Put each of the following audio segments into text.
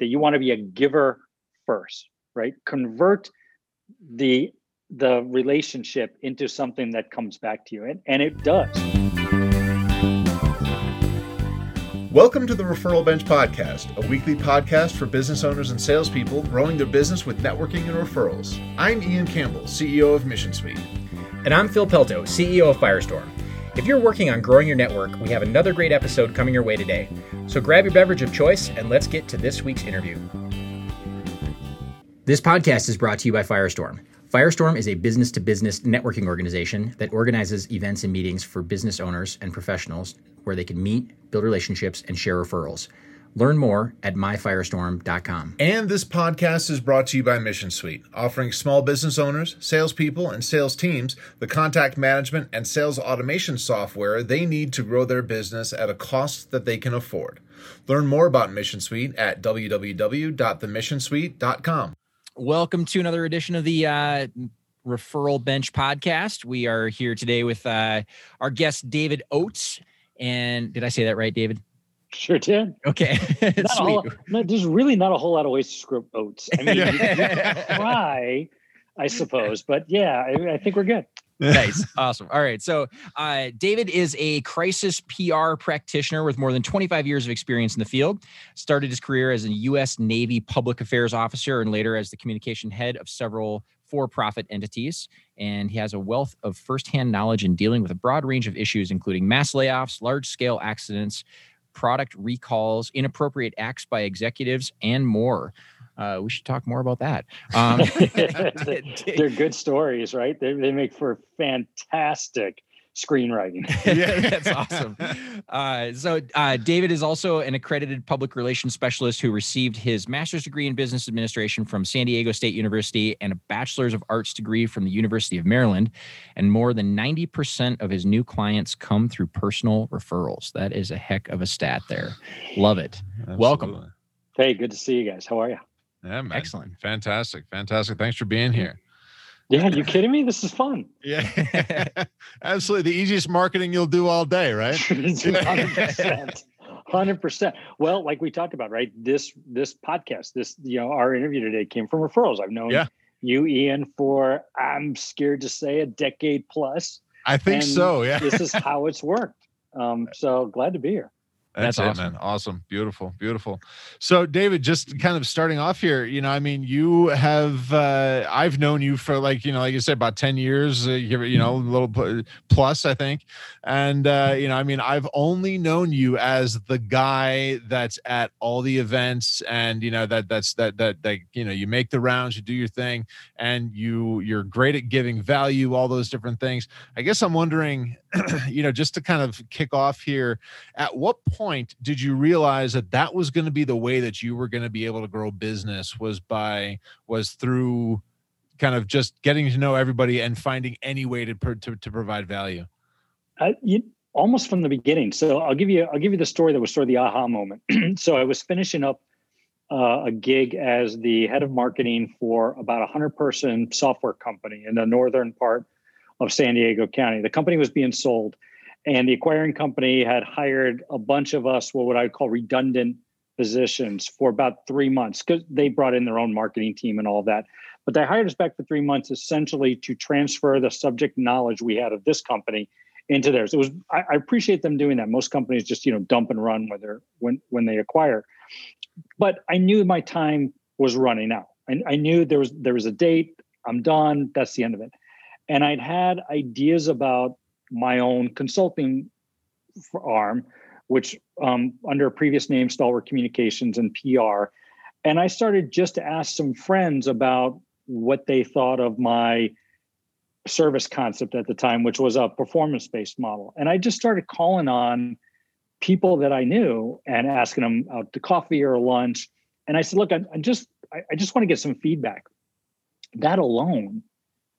that you want to be a giver first, right? Convert the the relationship into something that comes back to you, and, and it does. Welcome to the Referral Bench Podcast, a weekly podcast for business owners and salespeople growing their business with networking and referrals. I'm Ian Campbell, CEO of Mission Suite. And I'm Phil Pelto, CEO of Firestorm. If you're working on growing your network, we have another great episode coming your way today. So grab your beverage of choice and let's get to this week's interview. This podcast is brought to you by Firestorm. Firestorm is a business to business networking organization that organizes events and meetings for business owners and professionals where they can meet, build relationships, and share referrals. Learn more at myfirestorm.com. And this podcast is brought to you by Mission Suite, offering small business owners, salespeople, and sales teams the contact management and sales automation software they need to grow their business at a cost that they can afford. Learn more about Mission Suite at www.themissionsuite.com. Welcome to another edition of the uh, Referral Bench podcast. We are here today with uh, our guest, David Oates. And did I say that right, David? Sure did. Okay. Not whole, no, there's really not a whole lot of ways to script oats. I mean, try, I suppose, but yeah, I, I think we're good. nice. Awesome. All right. So, uh, David is a crisis PR practitioner with more than 25 years of experience in the field. Started his career as a U.S. Navy public affairs officer and later as the communication head of several for profit entities. And he has a wealth of firsthand knowledge in dealing with a broad range of issues, including mass layoffs, large scale accidents, product recalls, inappropriate acts by executives, and more. Uh, we should talk more about that. Um, They're good stories, right? They, they make for fantastic screenwriting. yeah, that's awesome. Uh, so, uh, David is also an accredited public relations specialist who received his master's degree in business administration from San Diego State University and a bachelor's of arts degree from the University of Maryland. And more than 90% of his new clients come through personal referrals. That is a heck of a stat there. Love it. Absolutely. Welcome. Hey, good to see you guys. How are you? Yeah, man. Excellent. Fantastic. Fantastic. Thanks for being here. Yeah, you kidding me? This is fun. Yeah, absolutely. The easiest marketing you'll do all day, right? Hundred percent. Hundred percent. Well, like we talked about, right? This this podcast, this you know, our interview today came from referrals. I've known yeah. you, Ian, for I'm scared to say a decade plus. I think so. Yeah. this is how it's worked. Um, so glad to be here. That's, That's it, awesome. man. Awesome. Beautiful. Beautiful. So, David, just kind of starting off here, you know, I mean, you have, uh, I've known you for like, you know, like you said, about 10 years, uh, you know, a little plus, I think. And, uh, you know, I mean, I've only known you as the guy that's at all the events and, you know, that that's that, that, that, you know, you make the rounds, you do your thing and you, you're great at giving value, all those different things. I guess I'm wondering, you know, just to kind of kick off here, at what point point did you realize that that was going to be the way that you were going to be able to grow business was by was through kind of just getting to know everybody and finding any way to to, to provide value? Uh, you, almost from the beginning. So i'll give you i'll give you the story that was sort of the aha moment. So i was finishing up uh, a gig as the head of marketing for about a 100 person software company in the northern part of san diego county. The company was being sold and the acquiring company had hired a bunch of us, what would I call redundant positions for about three months because they brought in their own marketing team and all that. But they hired us back for three months essentially to transfer the subject knowledge we had of this company into theirs. It was I, I appreciate them doing that. Most companies just you know dump and run when they're when when they acquire. But I knew my time was running out. I, I knew there was there was a date. I'm done. That's the end of it. And I'd had ideas about my own consulting arm, which um, under a previous name, Stalwart Communications and PR. And I started just to ask some friends about what they thought of my service concept at the time, which was a performance based model. And I just started calling on people that I knew and asking them out to coffee or lunch. And I said, look, I, I just I, I just want to get some feedback. That alone,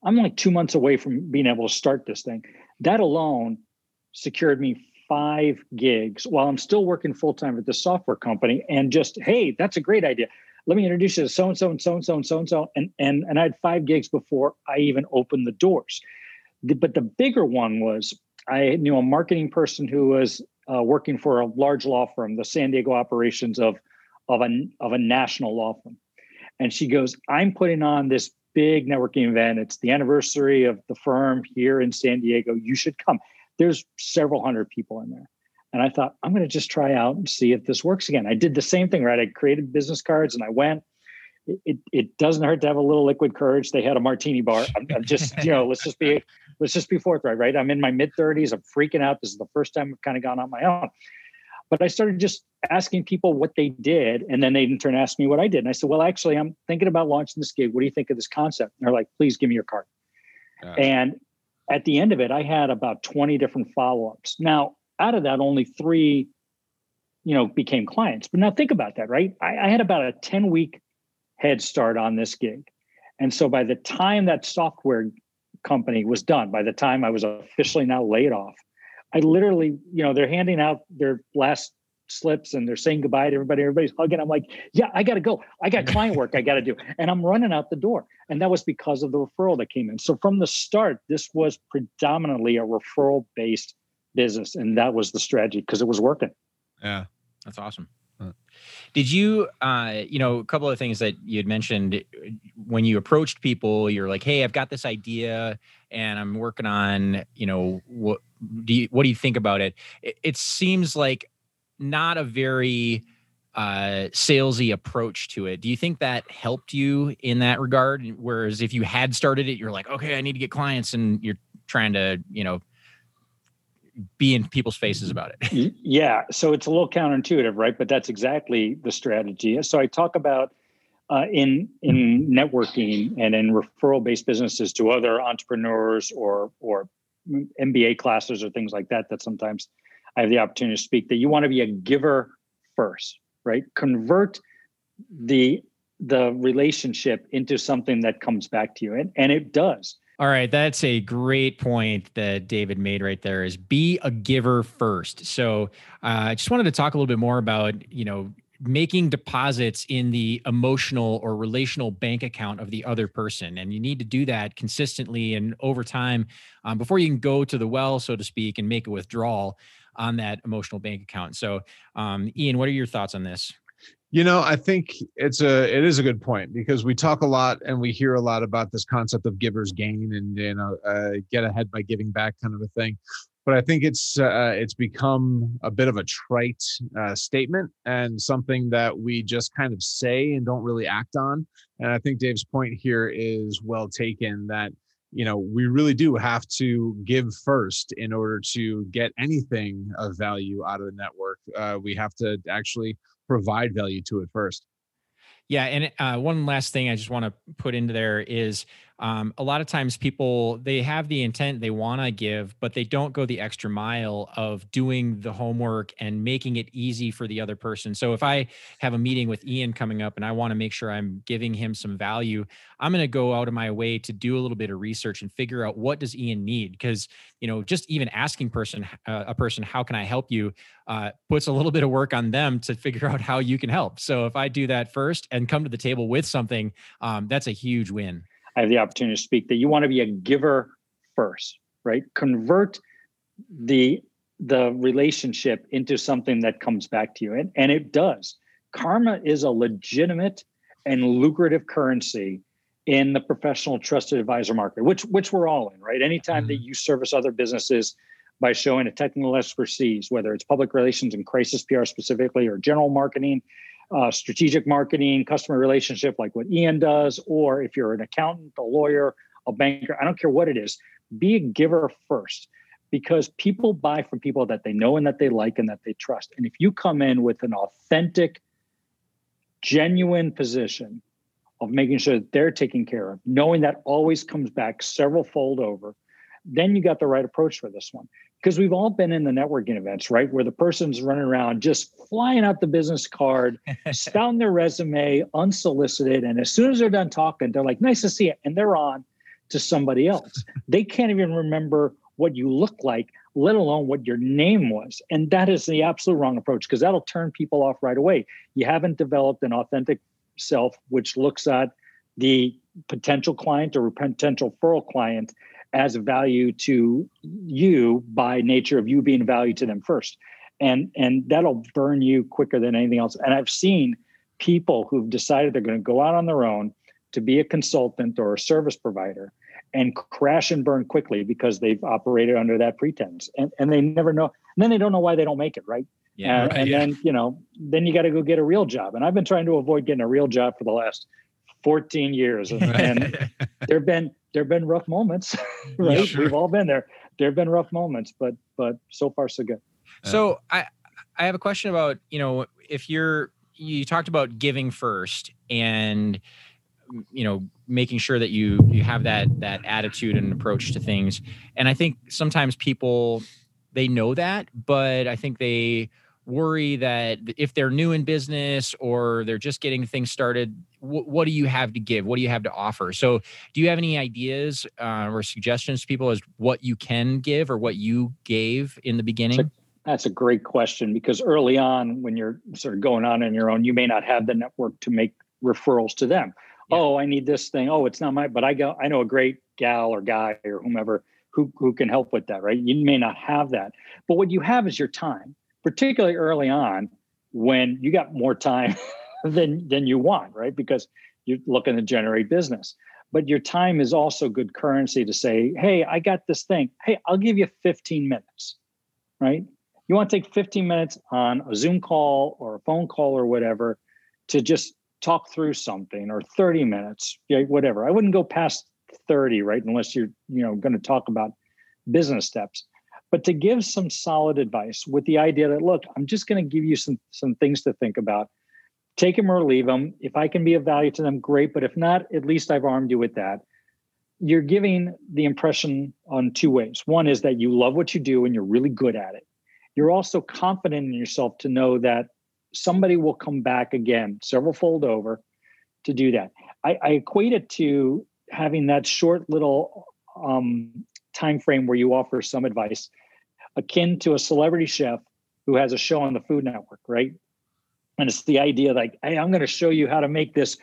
I'm like two months away from being able to start this thing. That alone secured me five gigs while I'm still working full time at the software company. And just, hey, that's a great idea. Let me introduce you to so and so and so and so and so and so. And and and I had five gigs before I even opened the doors. The, but the bigger one was I knew a marketing person who was uh, working for a large law firm, the San Diego operations of of a of a national law firm. And she goes, I'm putting on this big networking event. It's the anniversary of the firm here in San Diego. You should come. There's several hundred people in there. And I thought, I'm going to just try out and see if this works again. I did the same thing, right? I created business cards and I went. It, it, doesn't hurt to have a little liquid courage. They had a martini bar. I'm, I'm just, you know, let's just be let's just be forthright, right? I'm in my mid 30s. I'm freaking out. This is the first time I've kind of gone on my own. But I started just asking people what they did. And then they in turn asked me what I did. And I said, Well, actually, I'm thinking about launching this gig. What do you think of this concept? And they're like, Please give me your card. And at the end of it, I had about 20 different follow ups. Now, out of that, only three, you know, became clients. But now think about that, right? I, I had about a 10 week head start on this gig. And so by the time that software company was done, by the time I was officially now laid off, I literally, you know, they're handing out their last slips and they're saying goodbye to everybody. Everybody's hugging. I'm like, yeah, I got to go. I got client work I got to do. And I'm running out the door. And that was because of the referral that came in. So from the start, this was predominantly a referral based business. And that was the strategy because it was working. Yeah, that's awesome. Did you, uh, you know, a couple of things that you had mentioned when you approached people, you're like, "Hey, I've got this idea, and I'm working on, you know, what do you, what do you think about it?" It, it seems like not a very uh, salesy approach to it. Do you think that helped you in that regard? Whereas if you had started it, you're like, "Okay, I need to get clients," and you're trying to, you know, be in people's faces about it. yeah. So it's a little counterintuitive, right? But that's exactly the strategy. So I talk about uh, in in networking and in referral based businesses to other entrepreneurs or or MBA classes or things like that. That sometimes I have the opportunity to speak. That you want to be a giver first, right? Convert the the relationship into something that comes back to you, and and it does. All right, that's a great point that David made right there is be a giver first. So, uh, I just wanted to talk a little bit more about, you know, making deposits in the emotional or relational bank account of the other person. And you need to do that consistently and over time um, before you can go to the well so to speak and make a withdrawal on that emotional bank account. So um, ian what are your thoughts on this you know, I think it's a it is a good point because we talk a lot and we hear a lot about this concept of givers gain and you know uh, get ahead by giving back kind of a thing. But I think it's uh, it's become a bit of a trite uh, statement and something that we just kind of say and don't really act on. And I think Dave's point here is well taken that you know we really do have to give first in order to get anything of value out of the network. Uh, we have to actually provide value to it first. Yeah, and uh, one last thing I just want to put into there is um, a lot of times people they have the intent they want to give but they don't go the extra mile of doing the homework and making it easy for the other person. So if i have a meeting with ian coming up and i want to make sure i'm giving him some value i'm going to go out of my way to do a little bit of research and figure out what does ian need? Because you know just even asking person uh, a person how can i help you? uh, puts a little bit of work on them to figure out how you can help. So if i do that first and come to the table with something um, that's a huge win I have the opportunity to speak that you want to be a giver first, right? Convert the the relationship into something that comes back to you. And, and it does. Karma is a legitimate and lucrative currency in the professional trusted advisor market, which which we're all in, right? Anytime mm-hmm. that you service other businesses by showing a technical expertise, whether it's public relations and crisis PR specifically or general marketing, uh, strategic marketing, customer relationship, like what Ian does, or if you're an accountant, a lawyer, a banker, I don't care what it is, be a giver first because people buy from people that they know and that they like and that they trust. And if you come in with an authentic, genuine position of making sure that they're taken care of, knowing that always comes back several fold over, then you got the right approach for this one because we've all been in the networking events, right? Where the person's running around just flying out the business card, spouting their resume unsolicited. And as soon as they're done talking, they're like, nice to see you. And they're on to somebody else. they can't even remember what you look like, let alone what your name was. And that is the absolute wrong approach because that'll turn people off right away. You haven't developed an authentic self, which looks at the potential client or potential referral client as a value to you by nature of you being value to them first. And and that'll burn you quicker than anything else. And i've seen people who've decided they're going to go out on their own to be a consultant or a service provider and crash and burn quickly because they've operated under that pretense. And, and they never know and then they don't know why they don't make it right? Yeah, and, right, and yeah. then you know then you got to go get a real job. And i've been trying to avoid getting a real job for the last 14 years. And, and there have been there have been rough moments right? Yeah, sure. we've all been there. There have been rough moments but but so far so good. So i i have a question about you know if you're you talked about giving first and you know making sure that you you have that that attitude and approach to things. And i think sometimes people they know that but i think they worry that if they're new in business or they're just getting things started wh- what do you have to give? What do you have to offer? So do you have any ideas uh, or suggestions to people as what you can give or what you gave in the beginning? That's a, that's a great question because early on when you're sort of going on on your own you may not have the network to make referrals to them. Yeah. oh i need this thing. Oh it's not my but i go i know a great gal or guy or whomever who, who can help with that right? You may not have that. But what you have is your time particularly early on when you got more time than than you want right because you're looking to generate business but your time is also good currency to say hey i got this thing hey i'll give you 15 minutes right you want to take 15 minutes on a zoom call or a phone call or whatever to just talk through something or 30 minutes, whatever. I wouldn't go past 30, right? Unless you're, you know, going to talk about business steps. But to give some solid advice with the idea that, look, I'm just going to give you some some things to think about. Take them or leave them. If I can be of value to them, great. But if not, at least I've armed you with that. You're giving the impression on two ways. One is that you love what you do and you're really good at it. You're also confident in yourself to know that somebody will come back again, several fold over, to do that. I, I equate it to having that short little um, time frame where you offer some advice, akin to a celebrity chef who has a show on the Food Network, right? And it's the idea like, hey, I'm going to show you how to make this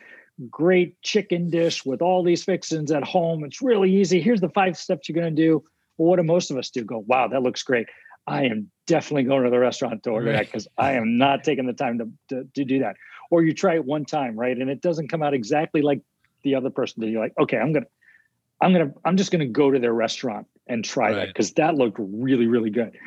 great chicken dish with all these fixings at home. It's really easy. Here's the five steps you're going to do. Well, what do most of us do? Go, wow, that looks great. I am definitely going to the restaurant to order that because I am not taking the time to, to, to do that. Or you try it one time, right, and it doesn't come out exactly like the other person did. You're like, okay, I'm gonna, I'm gonna, I'm just gonna go to their restaurant and try right. that because that looked really, really good.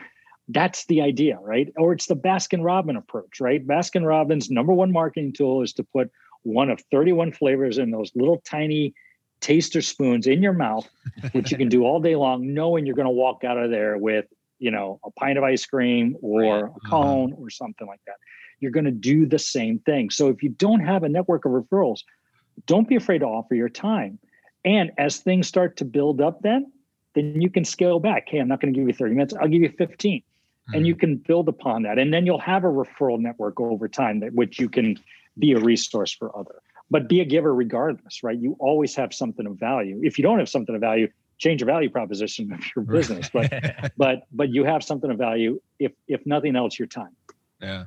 That's the idea, right? Or it's the Baskin Robbins approach, right? Baskin Robbins' number one marketing tool is to put one of 31 flavors in those little tiny taster spoons in your mouth, which you can do all day long, knowing you're going to walk out of there with you know, a pint of ice cream or a uh-huh. cone or something like that. You're going to do the same thing. So if you don't have a network of referrals, don't be afraid to offer your time. And as things start to build up, then then you can scale back. Hey, I'm not going to give you 30 minutes. I'll give you 15. Mm-hmm. And you hmm. can build upon that. And then you'll have a referral network over time that which you can be a resource for other. But be a giver regardless, right? You always have something of value. If you don't have something of value, change your value proposition of your business but but but you have something of value if if nothing else your time yeah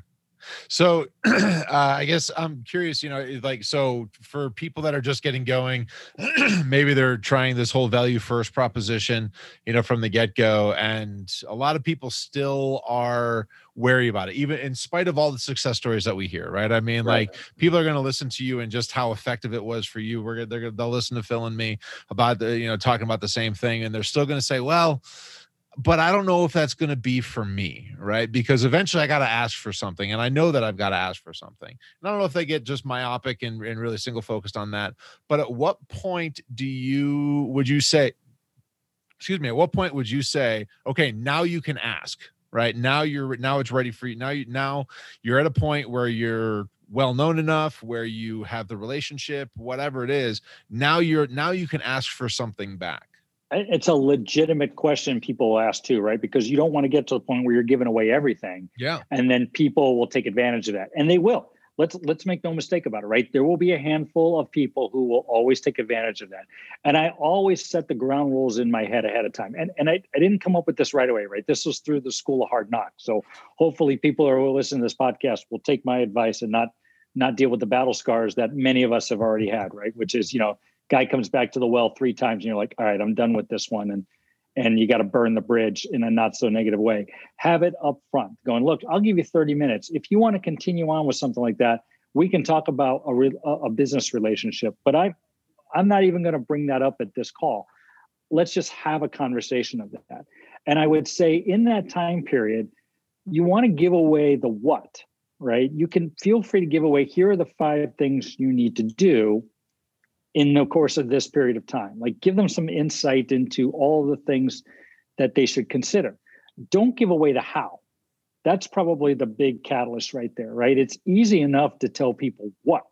so uh, I guess I'm curious, you know, like, so for people that are just getting going, maybe they're trying this whole value first proposition, you know, from the get go. And a lot of people still are wary about it, even in spite of all the success stories that we hear, right? I mean, right. like, people are going to listen to you and just how effective it was for you. We're going to, they're, they'll listen to Phil and me about the, you know, talking about the same thing. And they're still going to say, well, but I don't know if that's going to be for me, right? Because eventually I got to ask for something, and I know that I've got to ask for something. And I don't know if they get just myopic and, and really single focused on that. But at what point do you would you say? Excuse me. At what point would you say, okay, now you can ask, right? Now you're now it's ready for you. Now you now you're at a point where you're well known enough where you have the relationship whatever it is now you're now you can ask for something back it's a legitimate question people ask too, right? Because you don't want to get to the point where you're giving away everything. Yeah. And then people will take advantage of that. And they will. Let's let's make no mistake about it, right? There will be a handful of people who will always take advantage of that. And I always set the ground rules in my head ahead of time. And and I, I didn't come up with this right away, right? This was through the school of hard knocks. So hopefully people who are listening to this podcast will take my advice and not not deal with the battle scars that many of us have already had, right? Which is, you know, guy comes back to the well three times and you're like all right i'm done with this one and and you got to burn the bridge in a not so negative way have it up front going look i'll give you 30 minutes if you want to continue on with something like that we can talk about a, re, a business relationship, but I, I'm not even going to bring that up at this call. Let's just have a conversation of that. And I would say in that time period, you want to give away the what, right? You can feel free to give away here are the five things you need to do in the course of this period of time. Like give them some insight into all the things that they should consider. Don't give away the how. That's probably the big catalyst right there, right? It's easy enough to tell people what.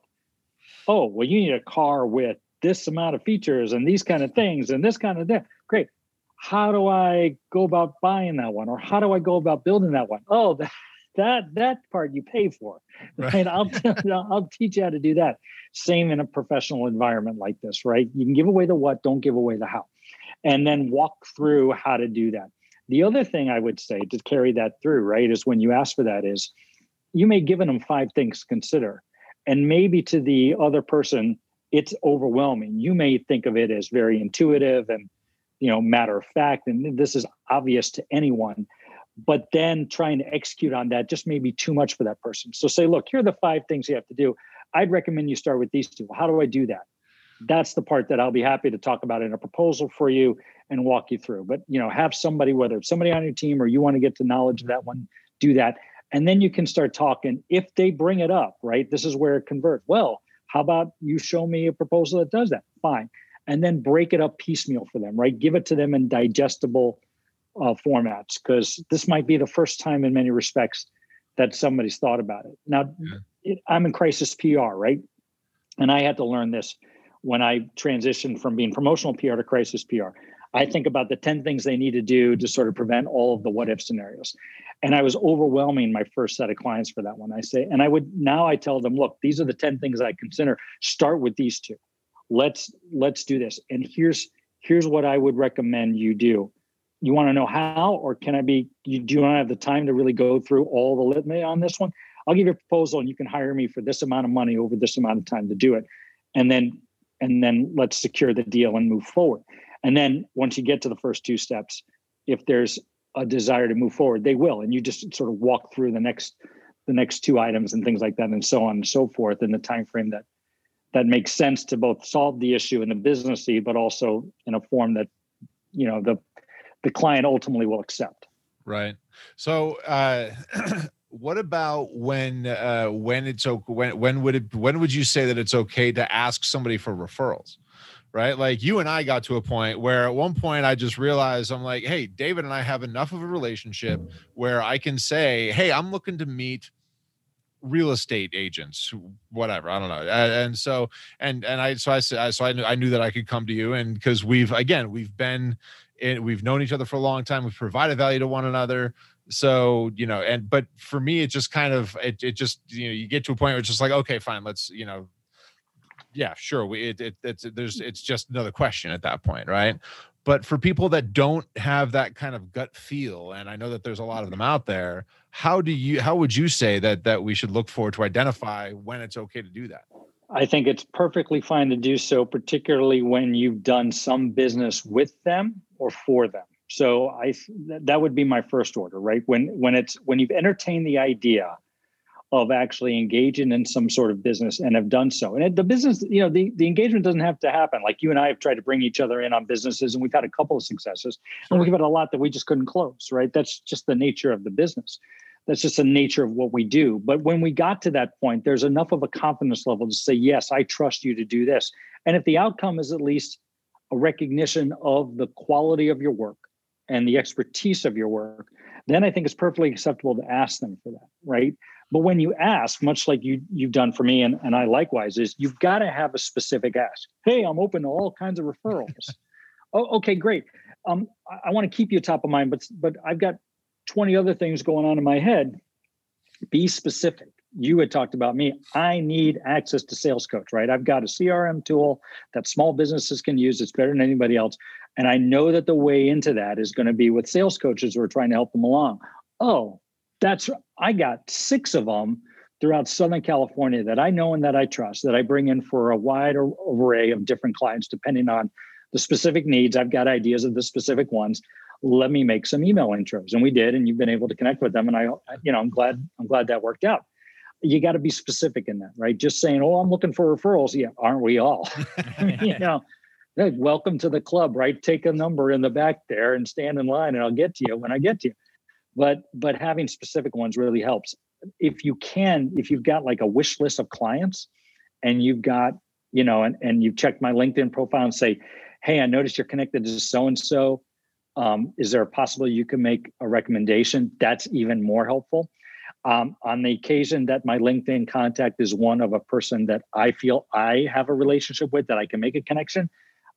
Oh, well, you need a car with this amount of features and these kind of things and this kind of that. Great. How do I go about buying that one, or how do I go about building that one? Oh, that that part you pay for, right? right? I'll I'll teach you how to do that. Same in a professional environment like this, right? You can give away the what, don't give away the how, and then walk through how to do that. The other thing I would say to carry that through, right, is when you ask for that is you may give them five things to consider. And maybe to the other person, it's overwhelming. You may think of it as very intuitive and you know matter of fact, and this is obvious to anyone. But then trying to execute on that just may be too much for that person. So say, look, here are the five things you have to do. I'd recommend you start with these two. How do I do that? That's the part that I'll be happy to talk about in a proposal for you and walk you through. But you know, have somebody, whether it's somebody on your team or you want to get to knowledge of that one, do that. And then you can start talking. If they bring it up, right? This is where it converts. Well, how about you show me a proposal that does that? Fine. And then break it up piecemeal for them, right? Give it to them in digestible uh, formats because this might be the first time in many respects that somebody's thought about it. Now, yeah. it, I'm in crisis PR, right? And I had to learn this when I transitioned from being promotional PR to crisis PR. I think about the 10 things they need to do to sort of prevent all of the what if scenarios. And I was overwhelming my first set of clients for that one. I say, and I would now I tell them, look, these are the 10 things I consider. Start with these two. Let's let's do this. And here's here's what I would recommend you do. You want to know how, or can I be? You do you want to have the time to really go through all the litany on this one? I'll give you a proposal, and you can hire me for this amount of money over this amount of time to do it, and then and then let's secure the deal and move forward. And then once you get to the first two steps, if there's a desire to move forward, they will. And you just sort of walk through the next the next two items and things like that and so on and so forth in the time frame that that makes sense to both solve the issue in the businessy, but also in a form that you know the the client ultimately will accept. Right. So uh what about when uh when it's okay when when would it when would you say that it's okay to ask somebody for referrals? right? Like you and I got to a point where at one point I just realized I'm like, hey, David and I have enough of a relationship where I can say, hey, I'm looking to meet real estate agents whatever i don't know and so and and i so i said so I knew, I knew that i could come to you and because we've again we've been in, we've known each other for a long time we've provided value to one another so you know and but for me it just kind of it, it just you know you get to a point where it's just like okay fine let's you know yeah, sure. We it, it it's there's it's just another question at that point, right? But for people that don't have that kind of gut feel, and I know that there's a lot of them out there, how do you how would you say that that we should look for to identify when it's okay to do that? I think it's perfectly fine to do so, particularly when you've done some business with them or for them. So I that would be my first order, right? When when it's when you've entertained the idea of actually engaging in some sort of business and have done so. And the business, you know, the, the engagement doesn't have to happen. Like you and I have tried to bring each other in on businesses and we've had a couple of successes and we've had a lot that we just couldn't close, right? That's just the nature of the business. That's just the nature of what we do. But when we got to that point, there's enough of a confidence level to say, yes, I trust you to do this. And if the outcome is at least a recognition of the quality of your work and the expertise of your work, then I think it's perfectly acceptable to ask them for that, right? But when you ask, much like you you've done for me and, and I likewise, is you've got to have a specific ask. Hey, I'm open to all kinds of referrals. oh, okay, great. Um, I, I want to keep you top of mind, but but I've got 20 other things going on in my head. Be specific. You had talked about me. I need access to Sales Coach, right? I've got a CRM tool that small businesses can use. It's better than anybody else. And I know that the way into that is going to be with sales coaches who are trying to help them along. Oh, that's I got six of them throughout Southern California that I know and that I trust that I bring in for a wide array of different clients depending on the specific needs. I've got ideas of the specific ones. Let me make some email intros, and we did, and you've been able to connect with them, and I, you know, I'm glad I'm glad that worked out. You got to be specific in that, right? Just saying, "Oh, I'm looking for referrals." Yeah, aren't we all? you know, welcome to the club, right? Take a number in the back there and stand in line, and I'll get to you when I get to you. But but having specific ones really helps. If you can, if you've got like a wish list of clients, and you've got you know, and and you've checked my LinkedIn profile and say, "Hey, I noticed you're connected to so and so." Is there a possibility you can make a recommendation? That's even more helpful. Um, on the occasion that my LinkedIn contact is one of a person that I feel I have a relationship with that I can make a connection,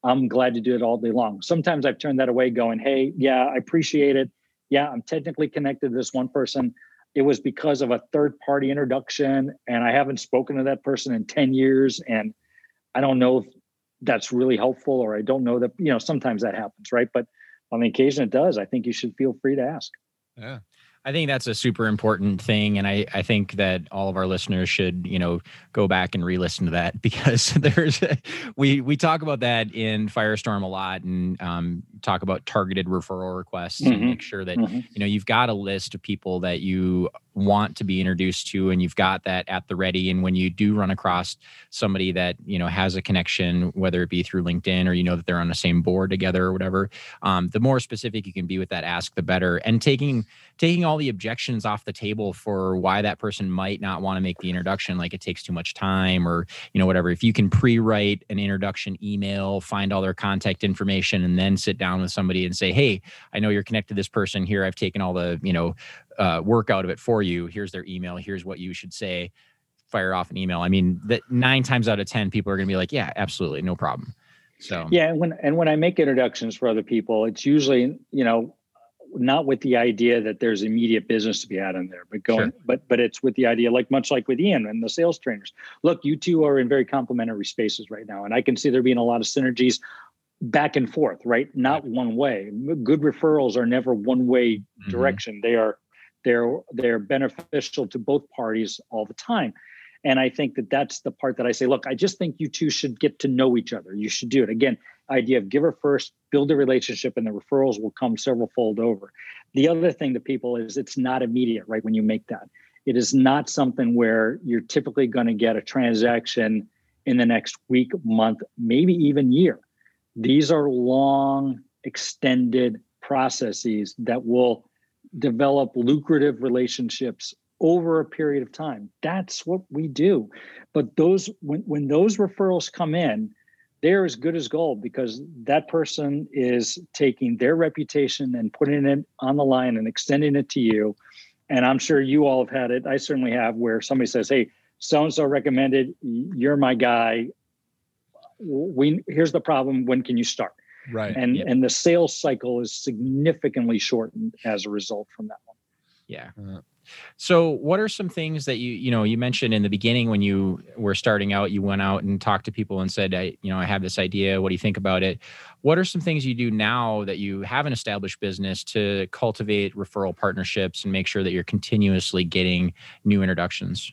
I'm glad to do it all day long. Sometimes I've turned that away going, hey, yeah, I appreciate it. Yeah, I'm technically connected to this one person. It was because of a third party introduction, and I haven't spoken to that person in 10 years. And I don't know if that's really helpful, or I don't know that, you know, sometimes that happens, right? But on the occasion it does, I think you should feel free to ask. Yeah. I think that's a super important thing. And I, I think that all of our listeners should, you know, go back and re-listen to that because there's we we talk about that in Firestorm a lot and um, talk about targeted referral requests mm-hmm. and make sure that mm-hmm. you know you've got a list of people that you want to be introduced to and you've got that at the ready and when you do run across somebody that you know has a connection whether it be through linkedin or you know that they're on the same board together or whatever um, the more specific you can be with that ask the better and taking taking all the objections off the table for why that person might not want to make the introduction like it takes too much time or you know whatever if you can pre-write an introduction email find all their contact information and then sit down with somebody and say hey i know you're connected to this person here i've taken all the you know uh, work out of it for you. Here's their email. Here's what you should say. Fire off an email. I mean, that nine times out of ten, people are going to be like, "Yeah, absolutely, no problem." So yeah, and when and when I make introductions for other people, it's usually you know not with the idea that there's immediate business to be had in there, but going, sure. but but it's with the idea, like much like with Ian and the sales trainers. Look, you two are in very complementary spaces right now, and I can see there being a lot of synergies back and forth, right? Not one way. Good referrals are never one way mm-hmm. direction. They are they're they're beneficial to both parties all the time and i think that that's the part that i say look i just think you two should get to know each other you should do it again idea of giver first build a relationship and the referrals will come several fold over the other thing to people is it's not immediate right when you make that it is not something where you're typically going to get a transaction in the next week month maybe even year these are long extended processes that will develop lucrative relationships over a period of time. That's what we do. But those when when those referrals come in, they're as good as gold because that person is taking their reputation and putting it on the line and extending it to you. And I'm sure you all have had it. I certainly have where somebody says, "Hey, so and so recommended you're my guy. We here's the problem. When can you start?" right and yep. and the sales cycle is significantly shortened as a result from that one yeah uh, so what are some things that you you know you mentioned in the beginning when you were starting out you went out and talked to people and said i you know i have this idea. What do you think about it? What are some things you do now that you have an established business to cultivate referral partnerships and make sure that you're continuously getting new introductions?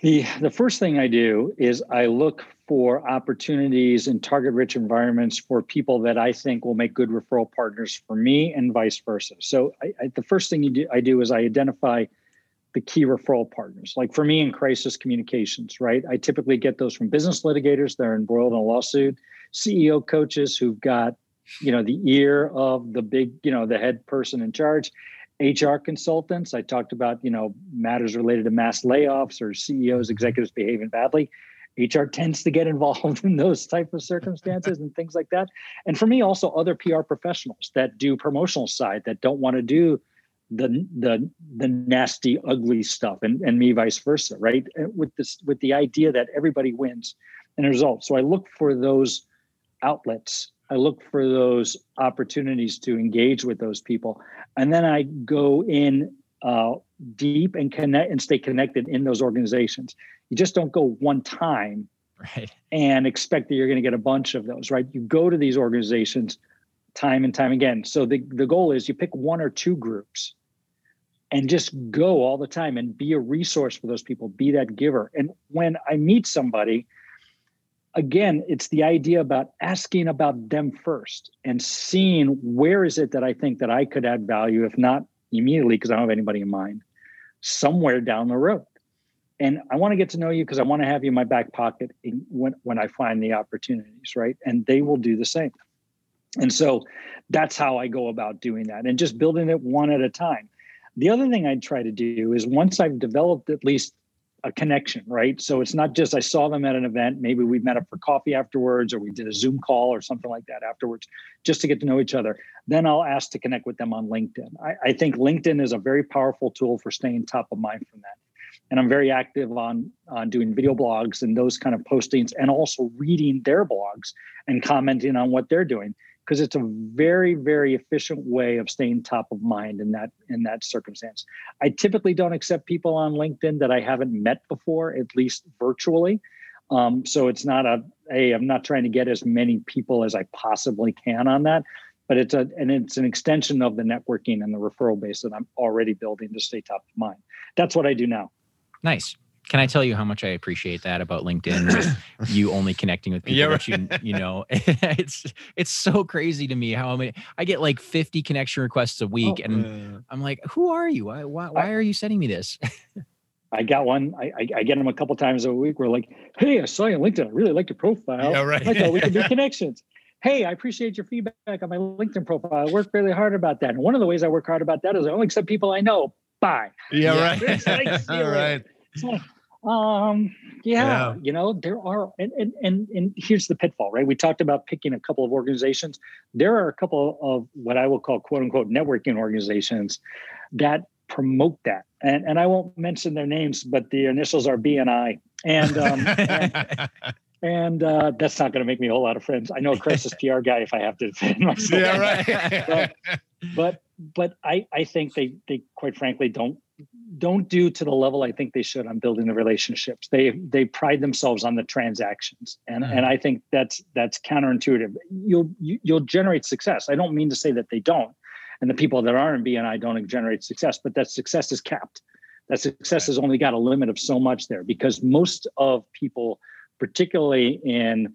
The the first thing i do is i look for opportunities in target rich environments for people that I think will make good referral partners for me and vice versa. So I, I, the first thing do, I do is I identify the key referral partners. Like for me in crisis communications, right? I typically get those from business litigators that are embroiled in a lawsuit, CEO coaches who've got, you know, the ear of the big, you know, the head person in charge, HR consultants. I talked about, you know, matters related to mass layoffs or CEOs, executives behaving badly. HR tends to get involved in those type of circumstances and things like that. And for me, also other PR professionals that do promotional side that don't want to do the the the nasty, ugly stuff, and and me vice versa, right? With this with the idea that everybody wins and results. So I look for those outlets. I look for those opportunities to engage with those people, and then I go in uh, deep and connect and stay connected in those organizations. You just don't go one time right. and expect that you're going to get a bunch of those, right? You go to these organizations time and time again. So the, the goal is you pick one or two groups and just go all the time and be a resource for those people, be that giver. And when I meet somebody, again, it's the idea about asking about them first and seeing where is it that I think that I could add value, if not immediately, because I don't have anybody in mind, somewhere down the road and I want to get to know you because I want to have you in my back pocket when when I find the opportunities, right? And they will do the same. And so that's how I go about doing that and just building it one at a time. The other thing I try to do is once I've developed at least a connection, right? So it's not just I saw them at an event, maybe we met up for coffee afterwards, or we did a Zoom call or something like that afterwards, just to get to know each other. Then I'll ask to connect with them on LinkedIn. I, I think LinkedIn is a very powerful tool for staying top of mind from that. And I'm very active on on doing video blogs and those kind of postings, and also reading their blogs and commenting on what they're doing because it's a very very efficient way of staying top of mind in that in that circumstance. I typically don't accept people on linkedin that i haven't met before at least virtually. Um, so it's not a hey i'm not trying to get as many people as i possibly can on that but it's a and it's an extension of the networking and the referral base that i'm already building to stay top of mind. That's what i do now nice can I tell you how much I appreciate that about LinkedIn? you only connecting with people yeah, right. that you you know. it's it's so crazy to me how many I get like 50 connection requests a week, oh, and uh, I'm like, who are you? Why why, why are you sending me this? I got one. I, I, I, get them a couple times a week. We're like, hey, I saw you on LinkedIn. I really like your profile. Yeah, right. I thought we could do connections. Hey, I appreciate your feedback on my LinkedIn profile. I work really hard about that. And one of the ways I work hard about that is I only accept people I know. Bye. Yeah, yeah. right. All right. Um, yeah, yeah, you know, there are, and, and, and, and here's the pitfall, right? We talked about picking a couple of organizations. There are a couple of what I will call quote unquote networking organizations that promote that. And, and I won't mention their names, but the initials are BNI. And, um, and, and uh, that's not going to make me a whole lot of friends. I know a crisis PR guy if I have to defend myself. Yeah, right. but, but, but I, I think they, they quite frankly don't don't do to the level I think they should on building the relationships. They they pride themselves on the transactions, and mm-hmm. and I think that's that's counterintuitive. You'll you, will you will generate success. I don't mean to say that they don't, and the people that are in BNI don't generate success, but that success is capped. That success has only got a limit of so much there because most of people, particularly in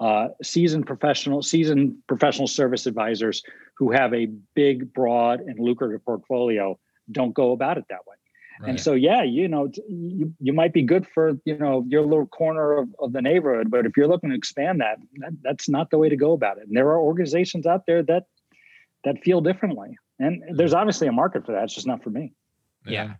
uh, seasoned professional, seasoned professional service advisors who have a big, broad, and lucrative portfolio don't go about it that way. Right. And so, yeah, you know, you, you might be good for, you know, your little corner of, of the neighborhood, but if you're looking to expand that, that, that's not the way to go about it. And there are organizations out there that, that feel differently. And there's obviously a market for that. It's just not for me. Yeah.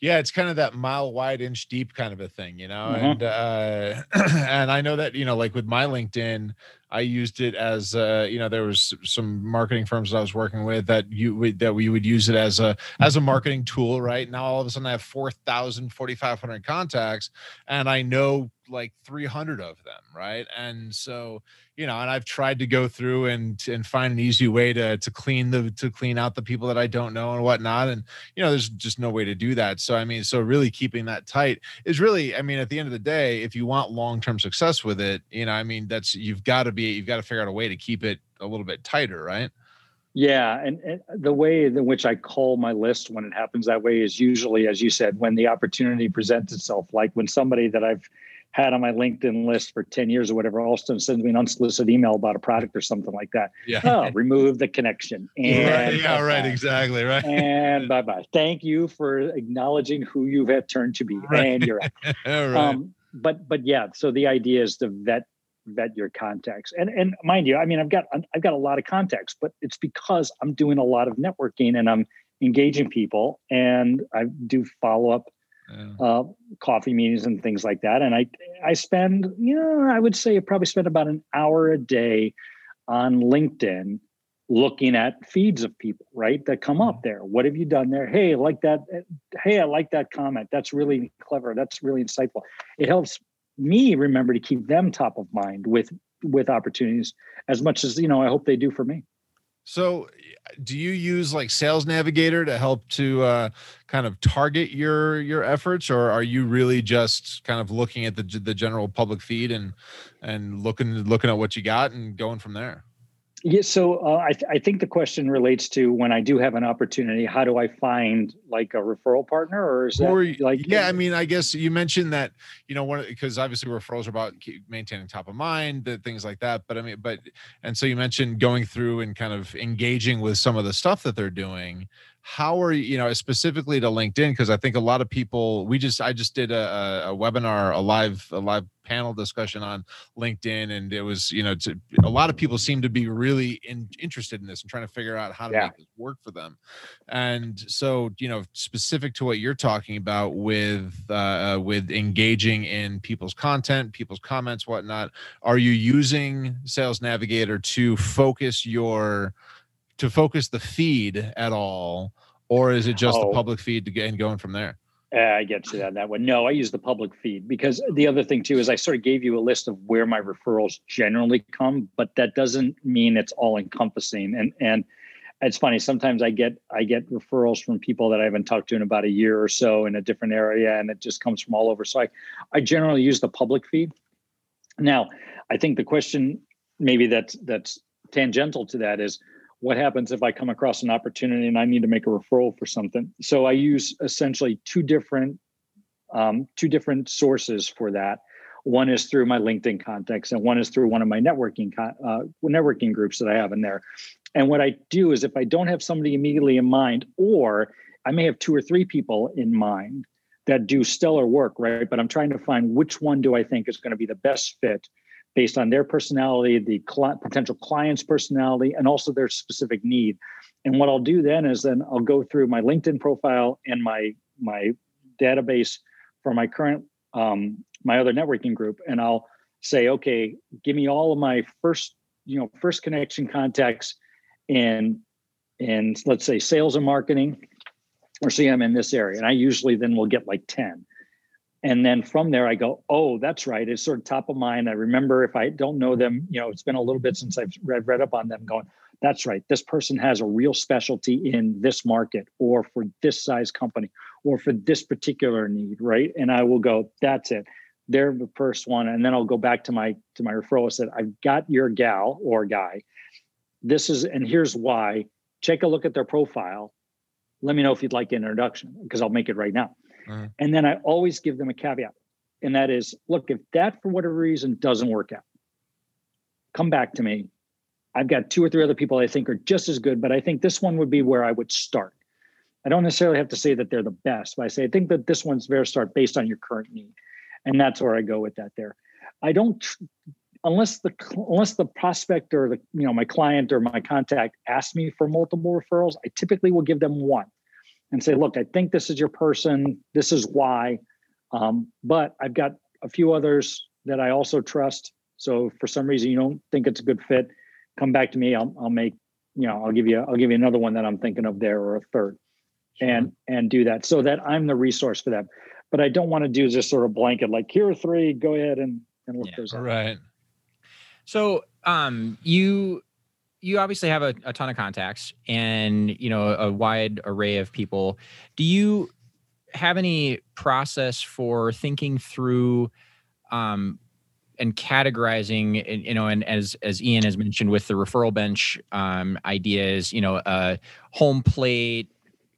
Yeah. It's kind of that mile wide, inch deep kind of a thing, you know? Mm-hmm. And, uh, and I know that, you know, like with my LinkedIn, I used it as uh, you know there was some marketing firms that I was working with that you that we would use it as a as a marketing tool right now all of a sudden I have 4,000 4,500 contacts and I know like 300 of them right and so you know and i've tried to go through and and find an easy way to to clean the to clean out the people that i don't know and whatnot and you know there's just no way to do that so i mean so really keeping that tight is really i mean at the end of the day if you want long-term success with it you know i mean that's you've got to be you've got to figure out a way to keep it a little bit tighter right yeah, and, and, the way in which I call my list when it happens that way is usually, as you said, when the opportunity presents itself. Like when somebody that I've had on my LinkedIn list for 10 years or whatever, all of a sudden sends me an unsolicited email about a product or something like that. Yeah. Oh, remove the connection. And right, yeah, right, exactly. Right. And bye bye. Thank you for acknowledging who you have turned to be. Right. And you're right. Um, but but yeah, so the idea is to vet vet your contacts. And and mind you, I mean I've got I've got a lot of contacts, but it's because I'm doing a lot of networking and I'm engaging people and I do follow up yeah. uh, coffee meetings and things like that. And I I spend, you know, I would say I probably spend about an hour a day on LinkedIn looking at feeds of people, right? That come up mm-hmm. there. What have you done there? Hey, I like that. Hey, I like that comment. That's really clever. That's really insightful. It helps me remember to keep them top of mind with with opportunities as much as you know i hope they do for me so, do you use like Sales Navigator to help to uh, kind of target your your efforts, or are you really just kind of looking at the the general public feed and and looking looking at what you got and going from there? Yeah, so uh, I, th- I think the question relates to when I do have an opportunity, how do I find like a referral partner, or is that like? Yeah, I mean, I guess you mentioned that you know one because obviously referrals are about maintaining top of mind, that things like that. But I mean, but and so you mentioned going through and kind of engaging with some of the stuff that they're doing. How are you you know specifically to linkedin because i think a lot of people we just i just did a, a, webinar a live a live panel discussion on linkedin and it was you know to, a lot of people seem to be really in, interested in this and trying to figure out how to yeah. make this work for them and so you know specific to what you're talking about with uh, with engaging in people's content people's comments whatnot are you using sales navigator to focus your to focus the feed at all, or is it just oh. the public feed to get and going from there? Uh, I get to that that one. No, I use the public feed because the other thing too is I sort of gave you a list of where my referrals generally come, but that doesn't mean it's all encompassing. And and it's funny sometimes I get I get referrals from people that I haven't talked to in about a year or so in a different area, and it just comes from all over. So I I generally use the public feed. Now, I think the question maybe that's that's tangential to that is what happens if I come across an opportunity and I need to make a referral for something? So I use essentially two different um, two different sources for that. One is through my LinkedIn contacts, and one is through one of my networking uh, networking groups that I have in there. And what I do is, if I don't have somebody immediately in mind, or I may have two or three people in mind that do stellar work, right? But I'm trying to find which one do I think is going to be the best fit based on their personality, the cl- potential client's personality, and also their specific need. And what I'll do then is then I'll go through my LinkedIn profile and my my database for my current um, my other networking group, and I'll say, okay, give me all of my first you know first connection contacts in in let's say sales and marketing or CM in this area, and I usually then will get like ten and then from there i go oh that's right. It's sort of top of mind. I remember if i don't know them you know it's been a little bit since i've read, read up on them going that's right. This person has a real specialty in this market or for this size company or for this particular need right? And i will go that's it. They're the first one. And then i'll go back to my to my referral and said i've got your gal or guy. This is and here's why. Take a look at their profile. Let me know if you'd like an introduction because i'll make it right now Mm-hmm. And then I always give them a caveat. And that is look, if that for whatever reason doesn't work out, come back to me. I've got two or three other people I think are just as good, but I think this one would be where I would start. I don't necessarily have to say that they're the best, but I say I think that this one's where start based on your current need, and that's where I go with that. There, I don't unless the unless the prospect or the you know my client or my contact asks me for multiple referrals. I typically will give them one and say, look, I think this is your person. This is why. Um, but I've got a few others that I also trust. So for some reason you don't think it's a good fit, come back to me. I'll, I'll make, you know, I'll give you, I'll give you another one that I'm thinking of there or a third sure. and, and do that so that I'm the resource for them. But I don't want to do just sort of blanket, like here are three, go ahead and, and look yeah, those up. Right. So um, you you obviously have a, a ton of contacts and you know a wide array of people. Do you have any process for thinking through um, and categorizing you know and as as ian has mentioned with the referral bench um, ideas you know a home plate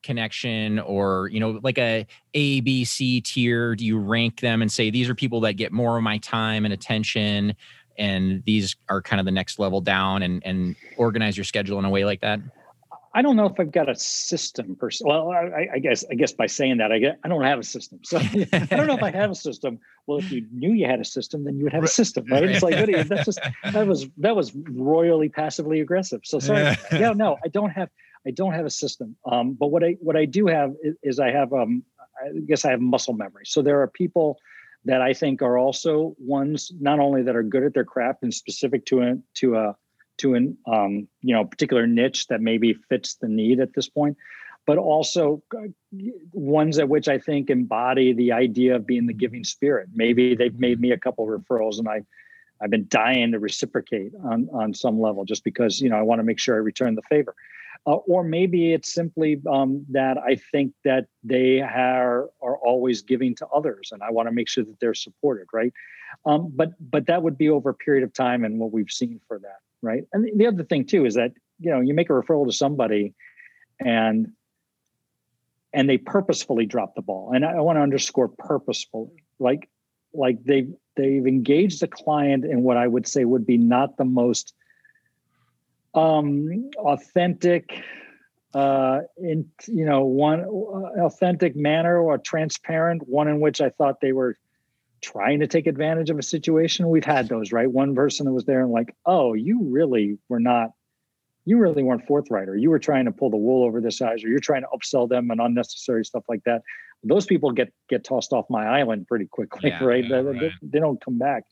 connection or you know like a a b c tier? Do you rank them and say these are people that get more of my time and attention and these are kind of the next level down and and organize your schedule in a way like that I don't know if I've got a system per se. Well, I, I, guess I guess by saying that, I get I don't have a system. So I don't know if I have a system. Well, if you knew you had a system, then you would have a system, right? It's like that's just that was that was royally passively aggressive. So sorry. Yeah, no, I don't have I don't have a system. Um, but what I what I do have is, is I have um I guess I have muscle memory. So there are people that I think are also ones not only that are good at their craft and specific to a to a to an um, you know particular niche that maybe fits the need at this point, but also uh, ones at which I think embody the idea of being the giving spirit. Maybe they've made me a couple referrals and I I've been dying to reciprocate on on some level just because you know I want to make sure I return the favor uh, or maybe it's simply um, that I think that they are are always giving to others, and I want to make sure that they're supported, right? Um, but but that would be over a period of time, and what we've seen for that, right? And the other thing too is that you know you make a referral to somebody, and and they purposefully drop the ball, and I, I want to underscore purposefully, like like they they've engaged the client in what I would say would be not the most um, authentic, uh, in you know one uh, authentic manner or transparent, one in which I thought they were trying to take advantage of a situation. We've had those, right? One person that was there and like, oh, you really were not, you really weren't forthright, or you were trying to pull the wool over this eyes, or you're trying to upsell them and unnecessary stuff like that. Those people get get tossed off my island pretty quickly, yeah, right? Yeah, they, right? They don't come back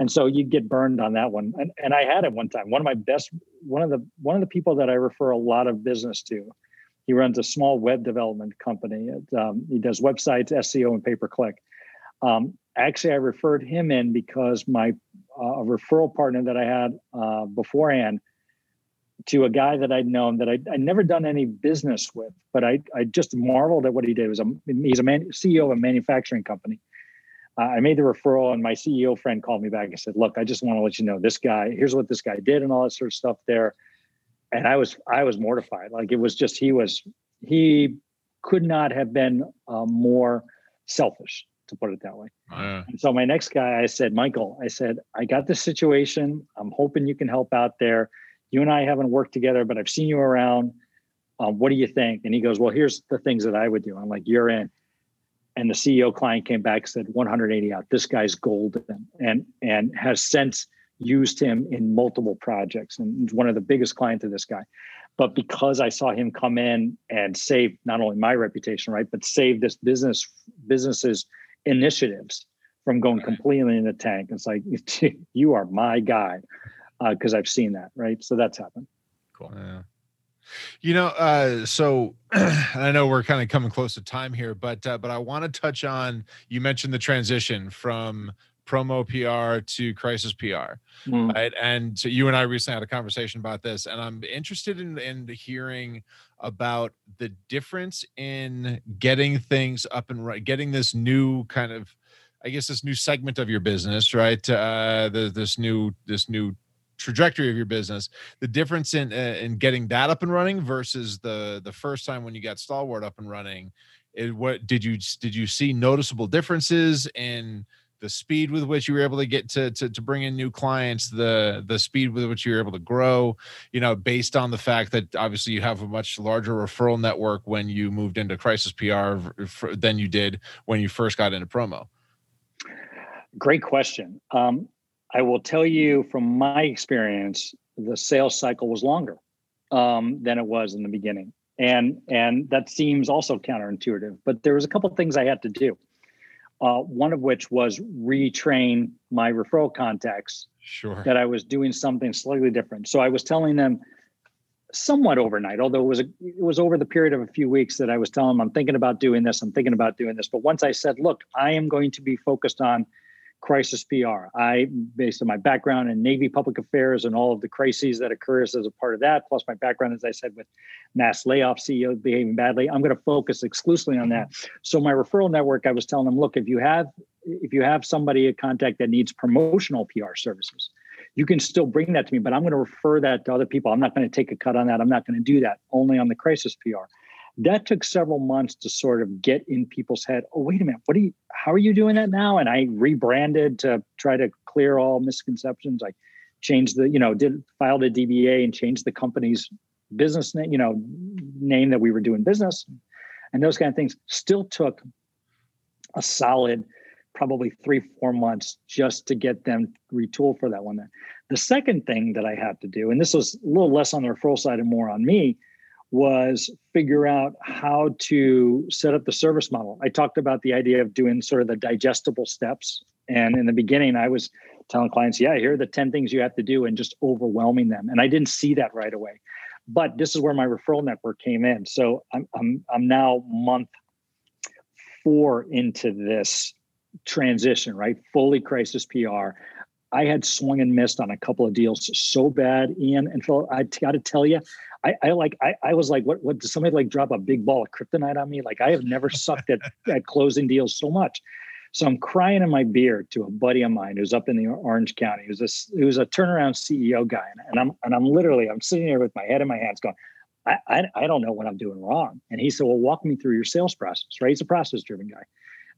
and so you get burned on that one. And, and i had it one time. One of my best one of the one of the people that i refer a lot of business to he runs a small web development company. Um, he does websites seo and pay per click um, actually i referred him in because my uh, referral partner that i had uh, beforehand to a guy that I'd known that I'd, I'd, never done any business with, but I, I just marveled at what he did. It was a, he's a man, CEO of a manufacturing company uh, I made the referral, and my CEO friend called me back and said, "Look, I just want to let you know this guy. Here's what this guy did, and all that sort of stuff there." And I was I was mortified. Like it was just he was he could not have been uh, more selfish, to put it that way. Uh, and so my next guy, I said, Michael, I said, I got this situation. I'm hoping you can help out there. You and I haven't worked together, but I've seen you around. Um, what do you think? And he goes, Well, here's the things that I would do. I'm like, You're in and the CEO client came back said 180 out. This guy's golden, and and has since used him in multiple projects, and one of the biggest clients of this guy. But because I saw him come in and save not only my reputation, right, but save this business businesses initiatives from going completely in the tank. It's like you are my guy because uh, I've seen that, right? So that's happened. Cool. Yeah. You know, uh, so I know we're kind of coming close to time here, but uh, but I want to touch on. You mentioned the transition from promo PR to crisis PR, mm. right? And so you and I recently had a conversation about this, and I'm interested in in hearing about the difference in getting things up and right, getting this new kind of, I guess, this new segment of your business, right? Uh, the, this new this new trajectory of your business the difference in uh, in getting that up and running versus the the first time when you got stalwart up and running it, what did you did you see noticeable differences in the speed with which you were able to get to, to to bring in new clients the the speed with which you were able to grow you know based on the fact that obviously you have a much larger referral network when you moved into crisis pr than you did when you first got into promo? Great question. Um, I will tell you from my experience, the sales cycle was longer um, than it was in the beginning, and and that seems also counterintuitive. But there was a couple of things I had to do. Uh, one of which was retrain my referral contacts. Sure. That I was doing something slightly different. So I was telling them somewhat overnight, although it was a, it was over the period of a few weeks that I was telling them I'm thinking about doing this. I'm thinking about doing this. But once I said, look, I am going to be focused on crisis PR. I, based on my background in Navy public affairs and all of the crises that occurs as a part of that, plus my background, as I said, with mass layoff, CEO behaving badly, I'm going to focus exclusively on that. Mm-hmm. So my referral network, I was telling them, look, if you have if you have somebody a contact that needs promotional PR services, you can still bring that to me, but I'm going to refer that to other people. I'm not going to take a cut on that. I'm not going to do that. Only on the crisis PR that took several months to sort of get in people's head oh wait a minute what are you how are you doing that now? And i rebranded to try to clear all misconceptions. I changed the you know did filed a dba and changed the company's business name you know name that we were doing business. And those kind of things still took a solid probably three four months just to get them retooled for that one. The second thing that i had to do and this was a little less on the referral side and more on me was figure out how to set up the service model. I talked about the idea of doing sort of the digestible steps. And in the beginning, I was telling clients, yeah, here are the 10 things you have to do and just overwhelming them. And I didn't see that right away. But this is where my referral network came in. So I'm, I'm, I'm now month four into this transition, right? Fully crisis PR. I had swung and missed on a couple of deals so bad, Ian and Phil. I got to tell you, I, I like I, I was like, what what did somebody like drop a big ball of kryptonite on me? Like I have never sucked at, at closing deals so much. So I'm crying in my beer to a buddy of mine who's up in the Orange County. Who's a who's a turnaround CEO guy, and I'm and I'm literally I'm sitting there with my head in my hands, going, I, I, I don't know what I'm doing wrong. And he said, Well, walk me through your sales process. Right? He's a process driven guy.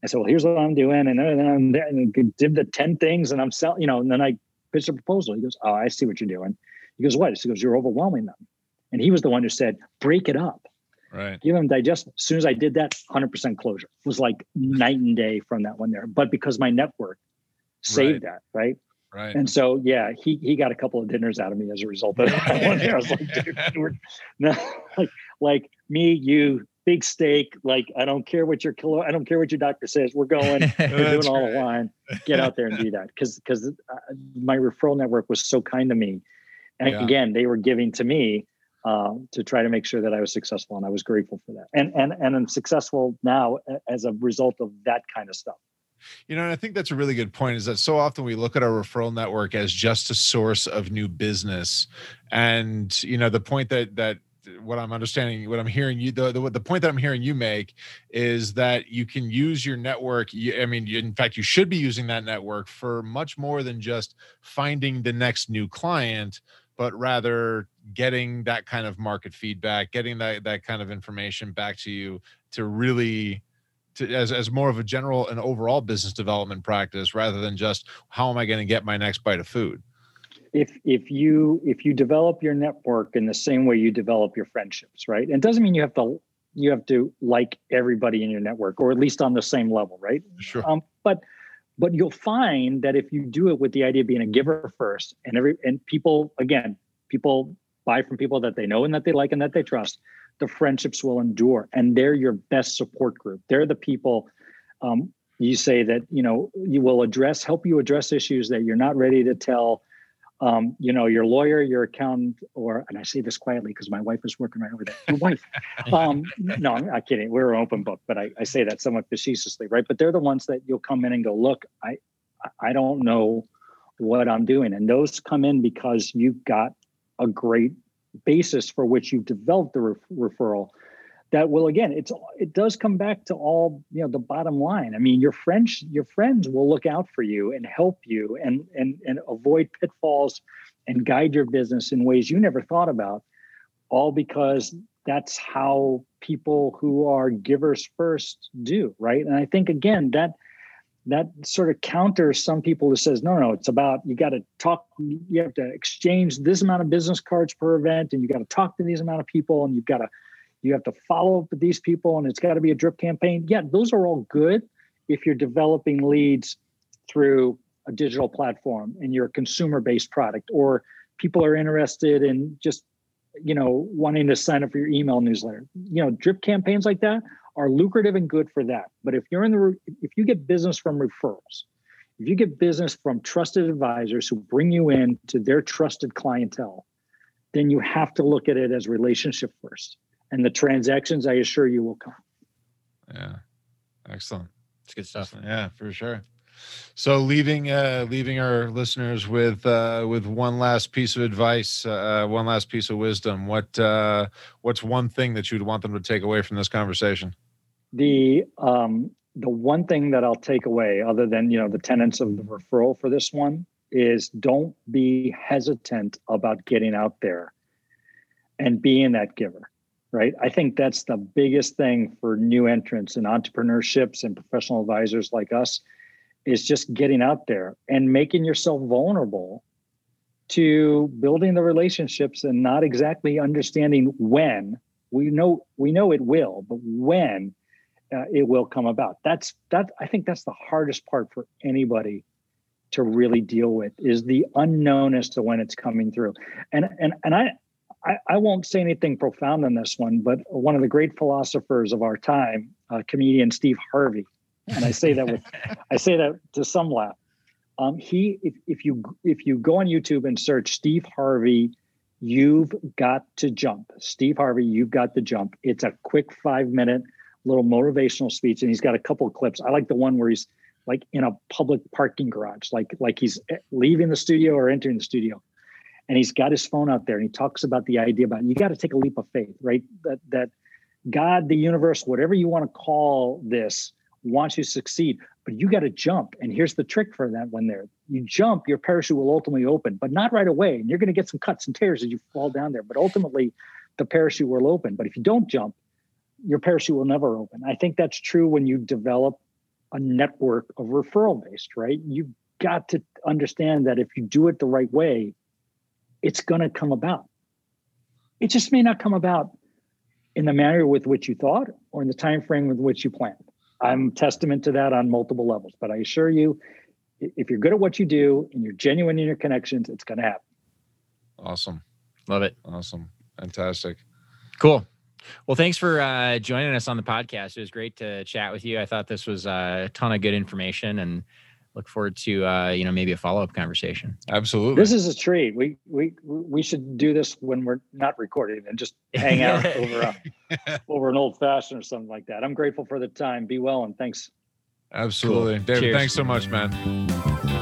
I said, Well, here's what I'm doing, and then I'm there and did the ten things, and I'm selling, you know, and then I pitched a proposal. He goes, Oh, I see what you're doing. He goes, What? He goes, You're overwhelming them. And he was the one who said, break it up. Right. Give them digest. As soon as I did that, 100% closure it was like night and day from that one there. But because my network saved right. that, right? Right. And so, yeah, he he got a couple of dinners out of me as a result of that one. There, I was like, dude, we're, no, like, like me, you, big steak. Like, I don't care what your kilo, I don't care what your doctor says. We're going, we're doing all the line. Get out there and do that. Because because uh, my referral network was so kind to me, and yeah. again, they were giving to me uh, to try to make sure that I was successful, and I was grateful for that. And and and I'm successful now as a result of that kind of stuff. You know, and I think that's a really good point is that so often we look at our referral network as just a source of new business. And, you know, the point that, that, what I'm understanding, what I'm hearing you, the, the, the point that I'm hearing you make is that you can use your network. I mean, you, in fact, you should be using that network for much more than just finding the next new client, but rather getting that kind of market feedback, getting that that kind of information back to you to really to, as, as more of a general and overall business development practice rather than just how am I going to get my next bite of food? If if you if you develop your network in the same way you develop your friendships, right? And it doesn't mean you have to you have to like everybody in your network or at least on the same level, right? Sure. Um, but but you'll find that if you do it with the idea of being a giver first and every and people again people buy from people that they know and that they like and that they trust the friendships will endure. And they're your best support group. They're the people um, you say that you know you will address help you address issues that you're not ready to tell um, you know your lawyer your accountant or and i say this quietly because my wife is working right over there. Your wife. Um, no i'm not kidding. We're an open book but I, I say that somewhat facetiously right? But they're the ones that you'll come in and go look i i don't know what i'm doing. And those come in because you've got a great basis for which you've developed the re- referral that will again it's it does come back to all you know the bottom line. I mean your friends your friends will look out for you and help you and and and avoid pitfalls and guide your business in ways you never thought about all because that's how people who are givers first do right? And i think again that that sort of counters some people who says no no it's about you got to talk you have to exchange this amount of business cards per event and you got to talk to these amount of people and you've got to you have to follow up with these people and it's got to be a drip campaign. Yeah those are all good if you're developing leads through a digital platform and you're a consumer based product or people are interested in just you know wanting to sign up for your email newsletter. You know drip campaigns like that are lucrative and good for that. But if you're in the if you get business from referrals, if you get business from trusted advisors who bring you in to their trusted clientele, then you have to look at it as relationship first. And the transactions, I assure you, will come. Yeah. Excellent. It's good stuff. Yeah, for sure. So leaving uh, leaving our listeners with uh, with one last piece of advice, uh, one last piece of wisdom. What uh, what's one thing that you'd want them to take away from this conversation? The um, the one thing that I'll take away, other than you know the tenets of the referral for this one, is don't be hesitant about getting out there and being that giver. Right. I think that's the biggest thing for new entrants and entrepreneurships and professional advisors like us is just getting out there and making yourself vulnerable to building the relationships and not exactly understanding when we know we know it will but when uh, it will come about. That's that. I think that's the hardest part for anybody to really deal with is the unknown as to when it's coming through. And and and I, I, I won't say anything profound on this one, but one of the great philosophers of our time, uh, comedian Steve Harvey, and I say that with I say that to some laugh. Um, he if, if you if you go on YouTube and search Steve Harvey, you've got to jump. Steve Harvey, you've got to jump. It's a quick five minute little motivational speech, and he's got a couple of clips. I like the one where he's like in a public parking garage, like like he's eh, leaving the studio or entering the studio, and he's got his phone out there, and he talks about the idea about you got to take a leap of faith, right? That that God, the universe, whatever you want to call this, wants you to succeed, but you got to jump. And here's the trick for that one there. You jump, your parachute will ultimately open, but not right away. And you're going to get some cuts and tears as you fall down there. But ultimately, the parachute will open. But if you don't jump, your parachute will never open. I think that's true when you develop a network of referral based, right? You've got to understand that if you do it the right way, it's going to come about. it just may not come about in the manner with which you thought or in the time frame with which you planned. I'm testament to that on multiple levels, but I assure you, if you're good at what you do and you're genuine in your connections, it's going to happen. Awesome. Love it. Awesome. Fantastic. Cool. Well, thanks for uh, joining us on the podcast. It was great to chat with you. I thought this was a ton of good information and look forward to uh, you know maybe a follow up conversation. Absolutely. This is a treat. We we we should do this when we're not recording and just hang out over a, over an old fashioned or something like that. I'm grateful for the time. Be well and thanks. Absolutely, cool. David. Cheers. Thanks so much, man.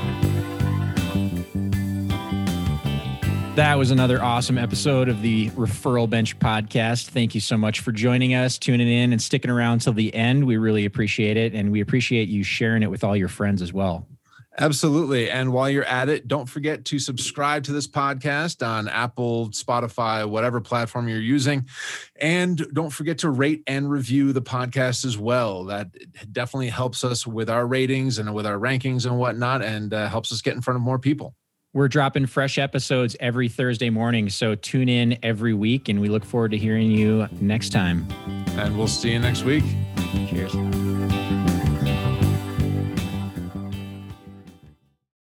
That was another awesome episode of the Referral Bench podcast. Thank you so much for joining us, tuning in, and sticking around till the end. We really appreciate it. And we appreciate you sharing it with all your friends as well. Absolutely. And while you're at it, don't forget to subscribe to this podcast on Apple, Spotify, whatever platform you're using. And don't forget to rate and review the podcast as well. That definitely helps us with our ratings and with our rankings and whatnot, and uh, helps us get in front of more people. We're dropping fresh episodes every Thursday morning. So tune in every week and we look forward to hearing you next time. And we'll see you next week. Cheers.